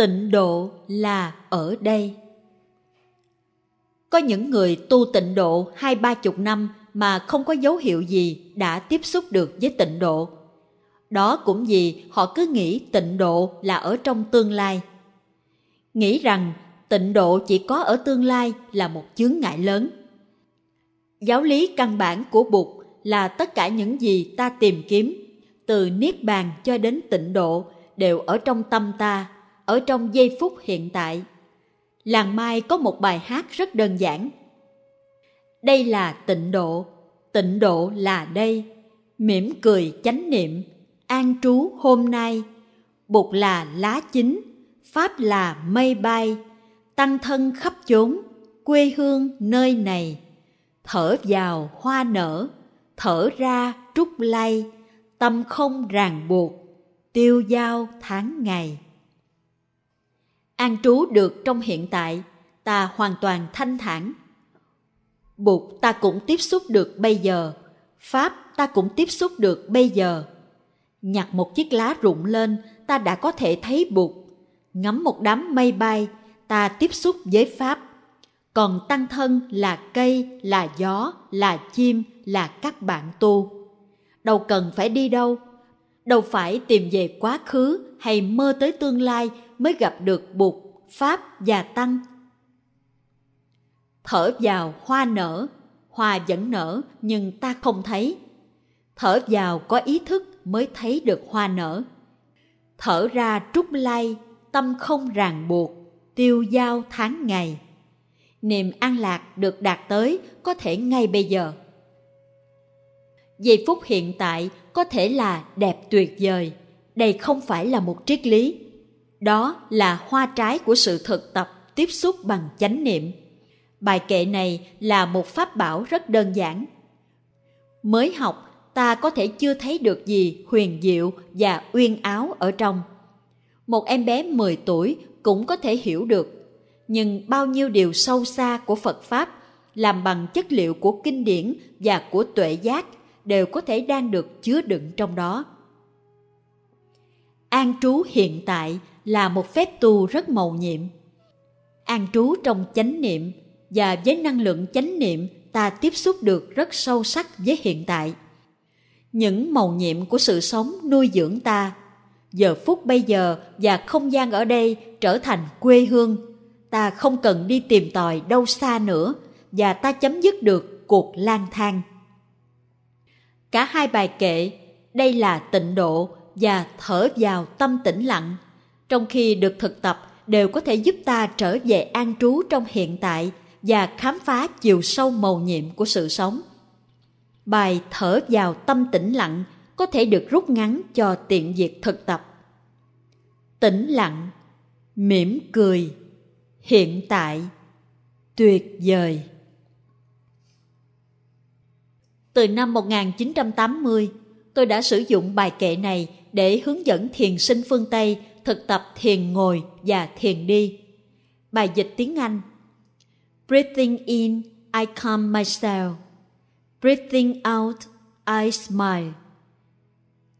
tịnh độ là ở đây. Có những người tu tịnh độ hai ba chục năm mà không có dấu hiệu gì đã tiếp xúc được với tịnh độ. Đó cũng vì họ cứ nghĩ tịnh độ là ở trong tương lai. Nghĩ rằng tịnh độ chỉ có ở tương lai là một chướng ngại lớn. Giáo lý căn bản của bụt là tất cả những gì ta tìm kiếm, từ niết bàn cho đến tịnh độ, đều ở trong tâm ta ở trong giây phút hiện tại. Làng mai có một bài hát rất đơn giản. Đây là tịnh độ tịnh độ là đây, mỉm cười chánh niệm, an trú hôm nay. Bụt là lá chín, pháp là mây bay, tăng thân khắp chốn, quê hương nơi này. Thở vào hoa nở, thở ra trúc lay, tâm không ràng buộc, tiêu dao tháng ngày an trú được trong hiện tại, ta hoàn toàn thanh thản. Bụt ta cũng tiếp xúc được bây giờ, pháp ta cũng tiếp xúc được bây giờ. Nhặt một chiếc lá rụng lên, ta đã có thể thấy bụt ngắm một đám mây bay, ta tiếp xúc với pháp. Còn tăng thân là cây, là gió, là chim, là các bạn tu. Đâu cần phải đi đâu đâu phải tìm về quá khứ hay mơ tới tương lai mới gặp được bụt, pháp và tăng. Thở vào, hoa nở. Hoa vẫn nở, nhưng ta không thấy. Thở vào, có ý thức mới thấy được hoa nở. Thở ra trúc lai, tâm không ràng buộc, tiêu giao tháng ngày. Niềm an lạc được đạt tới, có thể ngay bây giờ. Giây phút hiện tại có thể là đẹp tuyệt vời. Đây không phải là một triết lý đó là hoa trái của sự thực tập tiếp xúc bằng chánh niệm. Bài kệ này là một pháp bảo rất đơn giản. Mới học, ta có thể chưa thấy được gì huyền diệu và uyên áo ở trong. Một em bé 10 tuổi cũng có thể hiểu được. Nhưng bao nhiêu điều sâu xa của Phật Pháp làm bằng chất liệu của kinh điển và của tuệ giác đều có thể đang được chứa đựng trong đó. An trú hiện tại là một phép tu rất màu nhiệm. An trú trong chánh niệm và với năng lượng chánh niệm ta tiếp xúc được rất sâu sắc với hiện tại. Những màu nhiệm của sự sống nuôi dưỡng ta. Giờ phút bây giờ và không gian ở đây trở thành quê hương. Ta không cần đi tìm tòi đâu xa nữa và ta chấm dứt được cuộc lang thang. Cả hai bài kệ, đây là tịnh độ và thở vào tâm tĩnh lặng, trong khi được thực tập đều có thể giúp ta trở về an trú trong hiện tại và khám phá chiều sâu màu nhiệm của sự sống. Bài thở vào tâm tĩnh lặng có thể được rút ngắn cho tiện việc thực tập. Tĩnh lặng, mỉm cười, hiện tại, tuyệt vời. Từ năm 1980, tôi đã sử dụng bài kệ này để hướng dẫn thiền sinh phương Tây thực tập thiền ngồi và thiền đi. Bài dịch tiếng Anh Breathing in, I calm myself. Breathing out, I smile.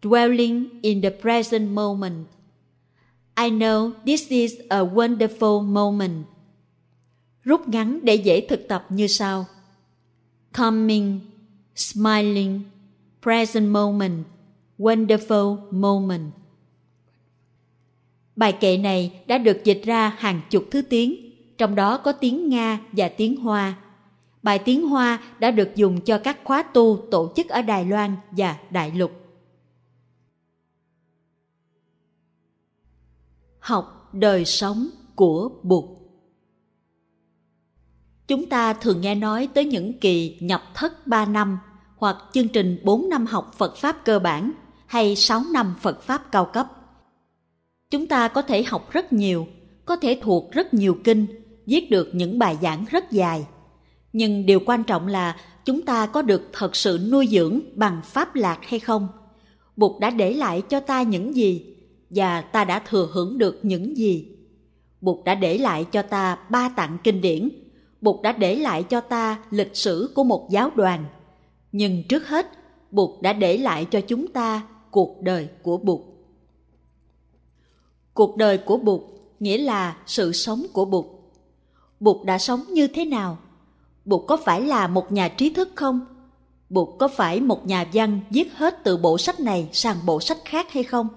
Dwelling in the present moment. I know this is a wonderful moment. Rút ngắn để dễ thực tập như sau. Calming, smiling, present moment, wonderful moment. Bài kệ này đã được dịch ra hàng chục thứ tiếng, trong đó có tiếng Nga và tiếng Hoa. Bài tiếng Hoa đã được dùng cho các khóa tu tổ chức ở Đài Loan và Đại Lục. Học đời sống của Bụt Chúng ta thường nghe nói tới những kỳ nhập thất 3 năm hoặc chương trình 4 năm học Phật Pháp cơ bản hay 6 năm Phật Pháp cao cấp. Chúng ta có thể học rất nhiều, có thể thuộc rất nhiều kinh, viết được những bài giảng rất dài. Nhưng điều quan trọng là chúng ta có được thật sự nuôi dưỡng bằng pháp lạc hay không? Bụt đã để lại cho ta những gì và ta đã thừa hưởng được những gì? Bụt đã để lại cho ta ba tạng kinh điển. Bụt đã để lại cho ta lịch sử của một giáo đoàn – nhưng trước hết bụt đã để lại cho chúng ta cuộc đời của bụt cuộc đời của bụt nghĩa là sự sống của Bụt. Bụt đã sống như thế nào? Bụt có phải là một nhà trí thức không? Bụt có phải một nhà văn viết hết từ bộ sách này sang bộ sách khác hay không?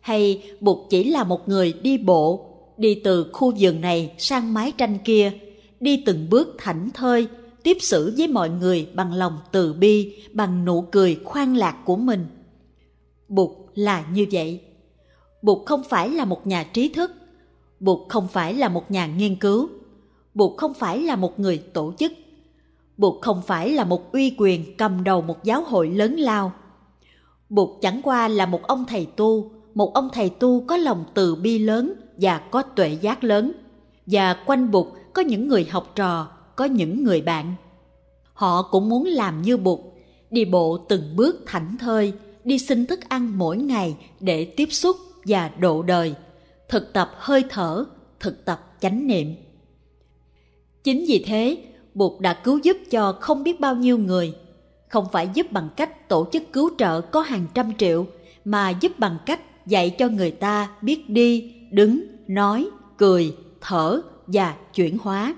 Hay Bụt chỉ là một người đi bộ, đi từ khu vườn này sang mái tranh kia, đi từng bước thảnh thơi, tiếp xử với mọi người bằng lòng từ bi, bằng nụ cười khoan lạc của mình. Bụt là như vậy. Bụt không phải là một nhà trí thức, Bụt không phải là một nhà nghiên cứu, Bụt không phải là một người tổ chức, Bụt không phải là một uy quyền cầm đầu một giáo hội lớn lao. Bụt chẳng qua là một ông thầy tu, một ông thầy tu có lòng từ bi lớn và có tuệ giác lớn. Và quanh Bụt có những người học trò, có những người bạn. Họ cũng muốn làm như Bụt, đi bộ từng bước thảnh thơi, đi xin thức ăn mỗi ngày để tiếp xúc và độ đời, thực tập hơi thở, thực tập chánh niệm. Chính vì thế, Bụt đã cứu giúp cho không biết bao nhiêu người, không phải giúp bằng cách tổ chức cứu trợ có hàng trăm triệu, mà giúp bằng cách dạy cho người ta biết đi, đứng, nói, cười, thở và chuyển hóa.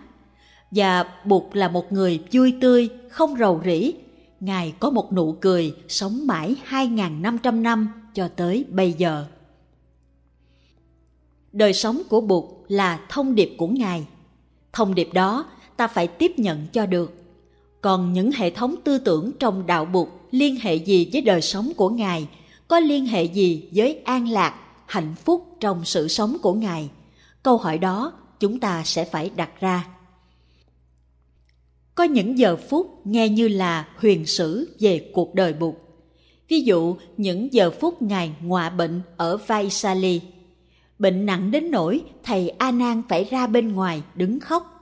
Và Bụt là một người vui tươi, không rầu rĩ. Ngài có một nụ cười sống mãi 2.500 năm cho tới bây giờ. Đời sống của Bụt là thông điệp của Ngài. Thông điệp đó ta phải tiếp nhận cho được. Còn những hệ thống tư tưởng trong đạo Bụt liên hệ gì với đời sống của Ngài, có liên hệ gì với an lạc, hạnh phúc trong sự sống của Ngài? Câu hỏi đó chúng ta sẽ phải đặt ra. Có những giờ phút nghe như là huyền sử về cuộc đời Bụt. Ví dụ, những giờ phút Ngài ngọa bệnh ở Vaisali. Bệnh nặng đến nỗi thầy A Nan phải ra bên ngoài đứng khóc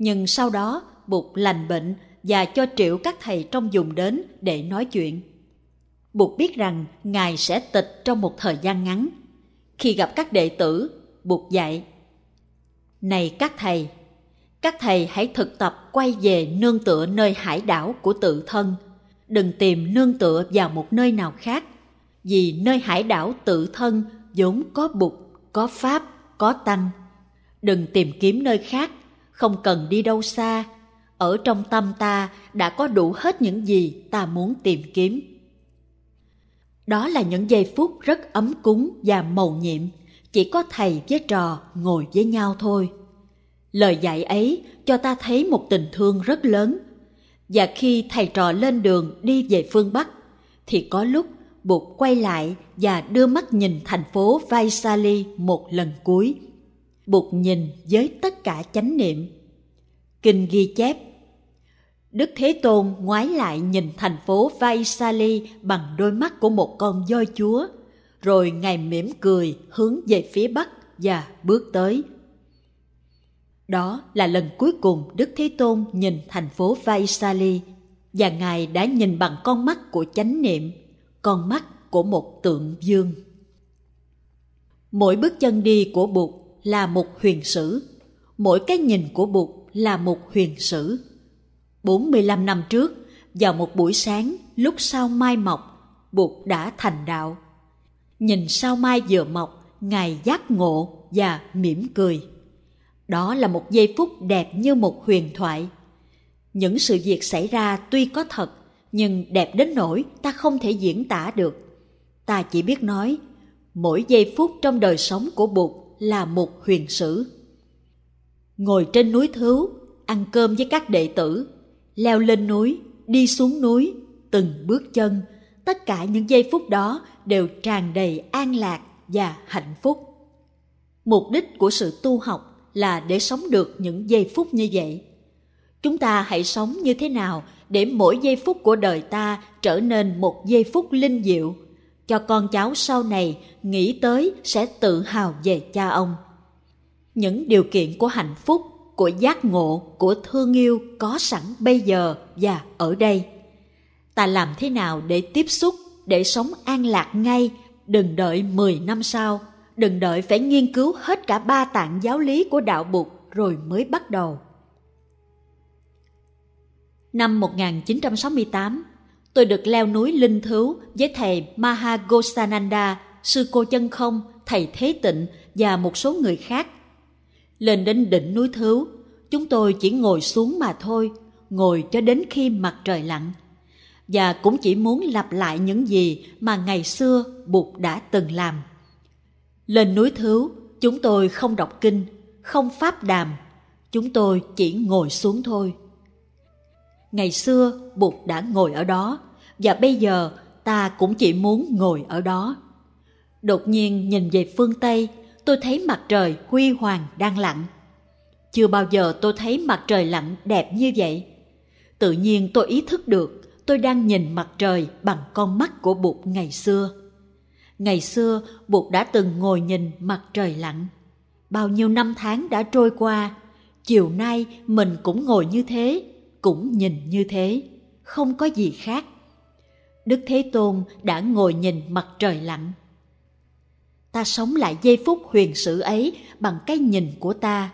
nhưng sau đó Bụt lành bệnh và cho triệu các thầy trong vùng đến để nói chuyện. Bụt biết rằng Ngài sẽ tịch trong một thời gian ngắn. Khi gặp các đệ tử, Bụt dạy Này các thầy, các thầy hãy thực tập quay về nương tựa nơi hải đảo của tự thân. Đừng tìm nương tựa vào một nơi nào khác, vì nơi hải đảo tự thân vốn có Bụt, có Pháp, có Tăng. Đừng tìm kiếm nơi khác không cần đi đâu xa. Ở trong tâm ta đã có đủ hết những gì ta muốn tìm kiếm. Đó là những giây phút rất ấm cúng và mầu nhiệm. Chỉ có thầy với trò ngồi với nhau thôi. Lời dạy ấy cho ta thấy một tình thương rất lớn. Và khi thầy trò lên đường đi về phương bắc thì có lúc Bụt quay lại và đưa mắt nhìn thành phố Vaisali một lần cuối Bụt nhìn với tất cả chánh niệm. Kinh ghi chép Đức Thế Tôn ngoái lại nhìn thành phố Vaisali bằng đôi mắt của một con voi chúa, rồi Ngài mỉm cười hướng về phía bắc và bước tới. Đó là lần cuối cùng Đức Thế Tôn nhìn thành phố Vaisali và Ngài đã nhìn bằng con mắt của chánh niệm, con mắt của một tượng dương. Mỗi bước chân đi của Bụt là một huyền sử. Mỗi cái nhìn của Bụt là một huyền sử. 45 năm trước, vào một buổi sáng lúc sao mai mọc, Bụt đã thành đạo. Nhìn sao mai vừa mọc, Ngài giác ngộ và mỉm cười. Đó là một giây phút đẹp như một huyền thoại. Những sự việc xảy ra tuy có thật, nhưng đẹp đến nỗi ta không thể diễn tả được. Ta chỉ biết nói, mỗi giây phút trong đời sống của Bụt là một huyền sử. Ngồi trên núi Thứu, ăn cơm với các đệ tử, leo lên núi, đi xuống núi, từng bước chân, tất cả những giây phút đó đều tràn đầy an lạc và hạnh phúc. Mục đích của sự tu học là để sống được những giây phút như vậy. Chúng ta hãy sống như thế nào để mỗi giây phút của đời ta trở nên một giây phút linh diệu cho con cháu sau này nghĩ tới sẽ tự hào về cha ông. Những điều kiện của hạnh phúc, của giác ngộ, của thương yêu có sẵn bây giờ và ở đây. Ta làm thế nào để tiếp xúc, để sống an lạc ngay, đừng đợi 10 năm sau, đừng đợi phải nghiên cứu hết cả ba tạng giáo lý của đạo Bụt rồi mới bắt đầu. Năm 1968, tôi được leo núi linh thứu với thầy Mahagosananda, sư cô chân không, thầy Thế Tịnh và một số người khác Lên đến đỉnh núi Thứu, chúng tôi chỉ ngồi xuống mà thôi, ngồi cho đến khi mặt trời lặn. Và cũng chỉ muốn lặp lại những gì mà ngày xưa Bụt đã từng làm. Lên núi Thứu, chúng tôi không đọc kinh, không pháp đàm, chúng tôi chỉ ngồi xuống thôi. Ngày xưa Bụt đã ngồi ở đó, và bây giờ ta cũng chỉ muốn ngồi ở đó. Đột nhiên nhìn về phương Tây, tôi thấy mặt trời huy hoàng đang lặn. Chưa bao giờ tôi thấy mặt trời lặn đẹp như vậy. Tự nhiên tôi ý thức được tôi đang nhìn mặt trời bằng con mắt của Bụt ngày xưa. Ngày xưa, Bụt đã từng ngồi nhìn mặt trời lặn. Bao nhiêu năm tháng đã trôi qua, chiều nay mình cũng ngồi như thế, cũng nhìn như thế, không có gì khác. Đức Thế Tôn đã ngồi nhìn mặt trời lặn. Ta sống lại giây phút huyền sử ấy bằng cái nhìn của ta.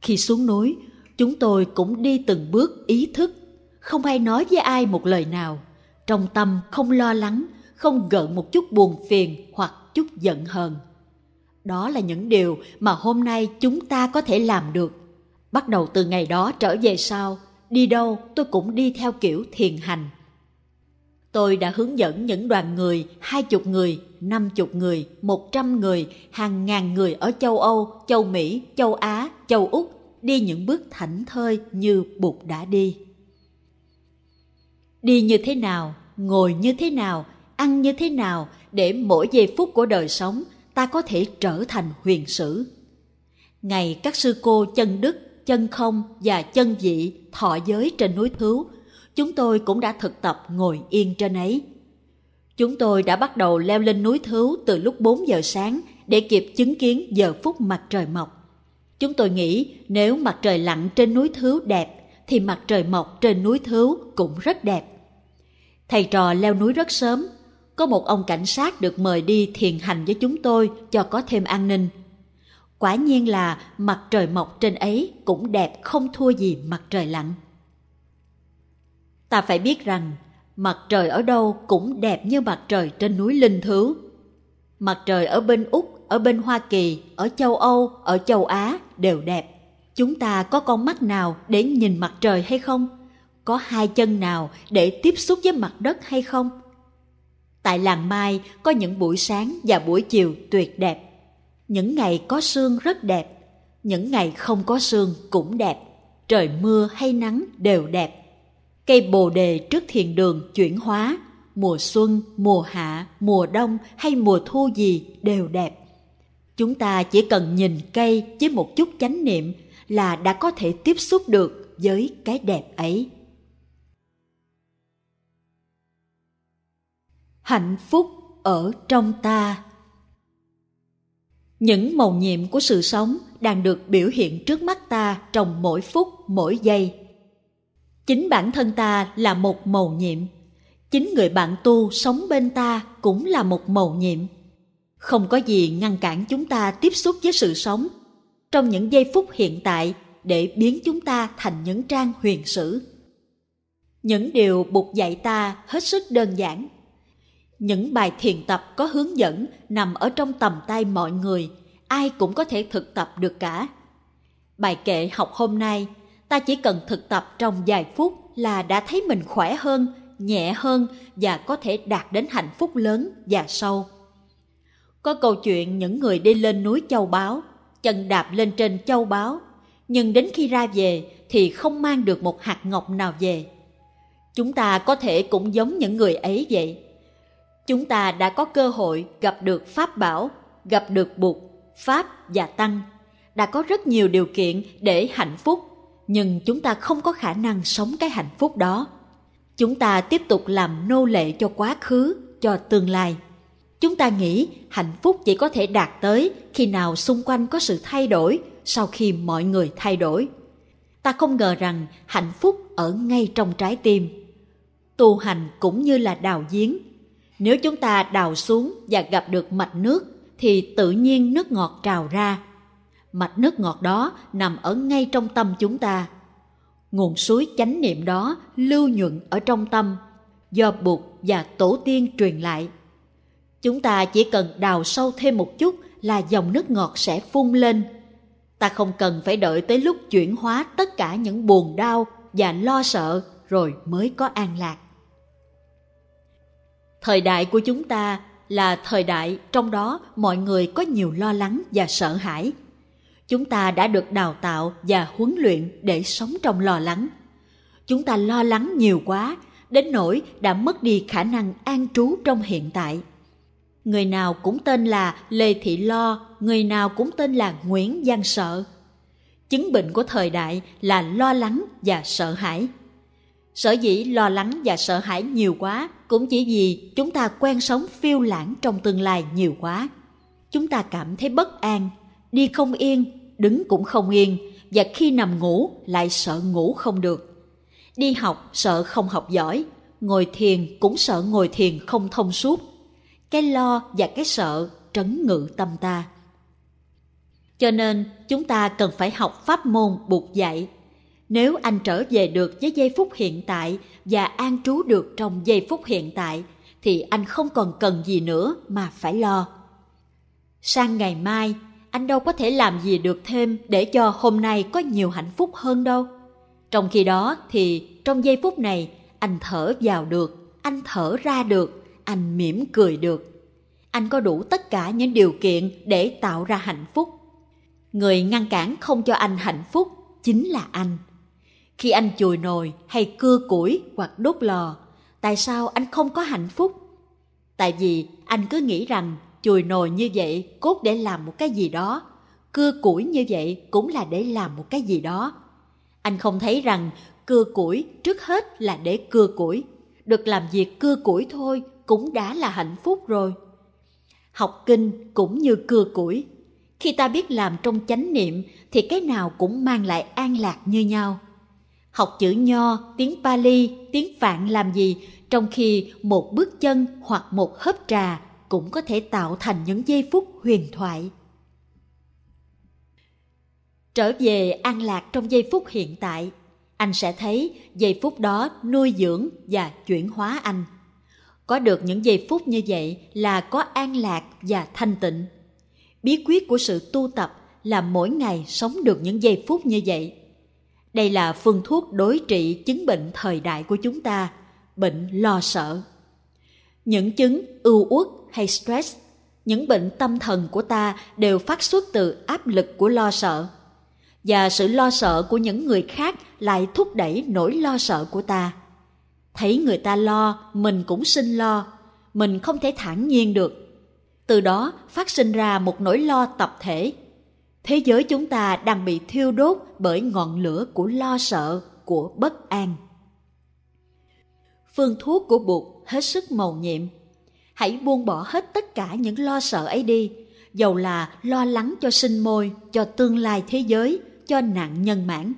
Khi xuống núi, chúng tôi cũng đi từng bước ý thức, không ai nói với ai một lời nào. Trong tâm không lo lắng, không gợn một chút buồn phiền hoặc chút giận hờn. Đó là những điều mà hôm nay chúng ta có thể làm được. Bắt đầu từ ngày đó trở về sau, đi đâu tôi cũng đi theo kiểu thiền hành. Tôi đã hướng dẫn những đoàn người, hai chục người, năm chục người, một trăm người, hàng ngàn người ở châu Âu, châu Mỹ, châu Á, châu Úc đi những bước thảnh thơi như Bụt đã đi. Đi như thế nào, ngồi như thế nào, ăn như thế nào để mỗi giây phút của đời sống ta có thể trở thành huyền sử. Ngày các sư cô chân đức, chân không và chân dị thọ giới trên núi Thứu, chúng tôi cũng đã thực tập ngồi yên trên ấy. Chúng tôi đã bắt đầu leo lên núi Thứu từ lúc 4 giờ sáng để kịp chứng kiến giờ phút mặt trời mọc. Chúng tôi nghĩ nếu mặt trời lặn trên núi Thứu đẹp thì mặt trời mọc trên núi Thứu cũng rất đẹp. Thầy trò leo núi rất sớm có một ông cảnh sát được mời đi thiền hành với chúng tôi cho có thêm an ninh. Quả nhiên là mặt trời mọc trên ấy cũng đẹp không thua gì mặt trời lặn. Ta phải biết rằng mặt trời ở đâu cũng đẹp như mặt trời trên núi Linh Thứ, Mặt trời ở bên Úc, ở bên Hoa Kỳ, ở châu Âu, ở châu Á đều đẹp. Chúng ta có con mắt nào để nhìn mặt trời hay không? Có hai chân nào để tiếp xúc với mặt đất hay không? Tại làng Mai có những buổi sáng và buổi chiều tuyệt đẹp. Những ngày có sương rất đẹp, những ngày không có sương cũng đẹp. Trời mưa hay nắng đều đẹp. Cây bồ đề trước thiền đường chuyển hóa, mùa xuân, mùa hạ, mùa đông hay mùa thu gì đều đẹp. Chúng ta chỉ cần nhìn cây với một chút chánh niệm là đã có thể tiếp xúc được với cái đẹp ấy. hạnh phúc ở trong ta những màu nhiệm của sự sống đang được biểu hiện trước mắt ta trong mỗi phút, mỗi giây. Chính bản thân ta là một màu nhiệm. Chính người bạn tu sống bên ta cũng là một màu nhiệm. Không có gì ngăn cản chúng ta tiếp xúc với sự sống trong những giây phút hiện tại để biến chúng ta thành những trang huyền sử. Những điều buộc dạy ta hết sức đơn giản những bài thiền tập có hướng dẫn nằm ở trong tầm tay mọi người, ai cũng có thể thực tập được cả. Bài kệ học hôm nay, ta chỉ cần thực tập trong vài phút là đã thấy mình khỏe hơn, nhẹ hơn và có thể đạt đến hạnh phúc lớn và sâu. Có câu chuyện những người đi lên núi Châu Báo, chân đạp lên trên Châu Báo, nhưng đến khi ra về thì không mang được một hạt ngọc nào về. Chúng ta có thể cũng giống những người ấy vậy chúng ta đã có cơ hội gặp được Pháp Bảo, gặp được Bụt, Pháp và Tăng. Đã có rất nhiều điều kiện để hạnh phúc, nhưng chúng ta không có khả năng sống cái hạnh phúc đó. Chúng ta tiếp tục làm nô lệ cho quá khứ, cho tương lai. Chúng ta nghĩ hạnh phúc chỉ có thể đạt tới khi nào xung quanh có sự thay đổi sau khi mọi người thay đổi. Ta không ngờ rằng hạnh phúc ở ngay trong trái tim. Tu hành cũng như là đào giếng, nếu chúng ta đào xuống và gặp được mạch nước, thì tự nhiên nước ngọt trào ra. Mạch nước ngọt đó nằm ở ngay trong tâm chúng ta. Nguồn suối chánh niệm đó lưu nhuận ở trong tâm, do Bụt và Tổ tiên truyền lại. Chúng ta chỉ cần đào sâu thêm một chút là dòng nước ngọt sẽ phun lên. ta không cần phải đợi tới lúc chuyển hóa tất cả những buồn đau và lo sợ rồi mới có an lạc thời đại của chúng ta là thời đại trong đó mọi người có nhiều lo lắng và sợ hãi. Chúng ta đã được đào tạo và huấn luyện để sống trong lo lắng. Chúng ta lo lắng nhiều quá, đến nỗi đã mất đi khả năng an trú trong hiện tại. Người nào cũng tên là lê thị lo, người nào cũng tên là nguyễn văn sợ. Chứng bệnh của thời đại là lo lắng và sợ hãi. Sở dĩ lo lắng và sợ hãi nhiều quá cũng chỉ vì chúng ta quen sống phiêu lãng trong tương lai nhiều quá. Chúng ta cảm thấy bất an, đi không yên, đứng cũng không yên, và khi nằm ngủ lại sợ ngủ không được. Đi học sợ không học giỏi, ngồi thiền cũng sợ ngồi thiền không thông suốt. Cái lo và cái sợ trấn ngự tâm ta. Cho nên chúng ta cần phải học pháp môn buộc dạy nếu anh trở về được với giây phút hiện tại và an trú được trong giây phút hiện tại, thì anh không còn cần gì nữa mà phải lo. Sang ngày mai, anh đâu có thể làm gì được thêm để cho hôm nay có nhiều hạnh phúc hơn đâu. Trong khi đó thì trong giây phút này, anh thở vào được, anh thở ra được, anh mỉm cười được. Anh có đủ tất cả những điều kiện để tạo ra hạnh phúc. Người ngăn cản không cho anh hạnh phúc chính là anh khi anh chùi nồi hay cưa củi hoặc đốt lò, tại sao anh không có hạnh phúc? Tại vì anh cứ nghĩ rằng chùi nồi như vậy cốt để làm một cái gì đó, cưa củi như vậy cũng là để làm một cái gì đó. Anh không thấy rằng cưa củi trước hết là để cưa củi, được làm việc cưa củi thôi cũng đã là hạnh phúc rồi. Học kinh cũng như cưa củi, khi ta biết làm trong chánh niệm thì cái nào cũng mang lại an lạc như nhau học chữ nho, tiếng pali, tiếng phạn làm gì, trong khi một bước chân hoặc một hớp trà cũng có thể tạo thành những giây phút huyền thoại. Trở về an lạc trong giây phút hiện tại, anh sẽ thấy giây phút đó nuôi dưỡng và chuyển hóa anh. Có được những giây phút như vậy là có an lạc và thanh tịnh. Bí quyết của sự tu tập là mỗi ngày sống được những giây phút như vậy đây là phương thuốc đối trị chứng bệnh thời đại của chúng ta, bệnh lo sợ. Những chứng ưu uất hay stress, những bệnh tâm thần của ta đều phát xuất từ áp lực của lo sợ. Và sự lo sợ của những người khác lại thúc đẩy nỗi lo sợ của ta. Thấy người ta lo, mình cũng sinh lo. Mình không thể thản nhiên được. Từ đó phát sinh ra một nỗi lo tập thể thế giới chúng ta đang bị thiêu đốt bởi ngọn lửa của lo sợ, của bất an. Phương thuốc của bụt hết sức màu nhiệm. Hãy buông bỏ hết tất cả những lo sợ ấy đi, dầu là lo lắng cho sinh môi, cho tương lai thế giới, cho nạn nhân mãn.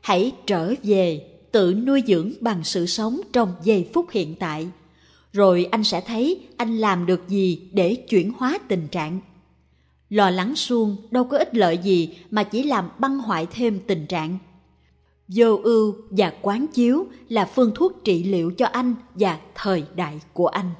Hãy trở về, tự nuôi dưỡng bằng sự sống trong giây phút hiện tại. Rồi anh sẽ thấy anh làm được gì để chuyển hóa tình trạng lo lắng suông, đâu có ích lợi gì mà chỉ làm băng hoại thêm tình trạng. Vô ưu và quán chiếu là phương thuốc trị liệu cho anh và thời đại của anh.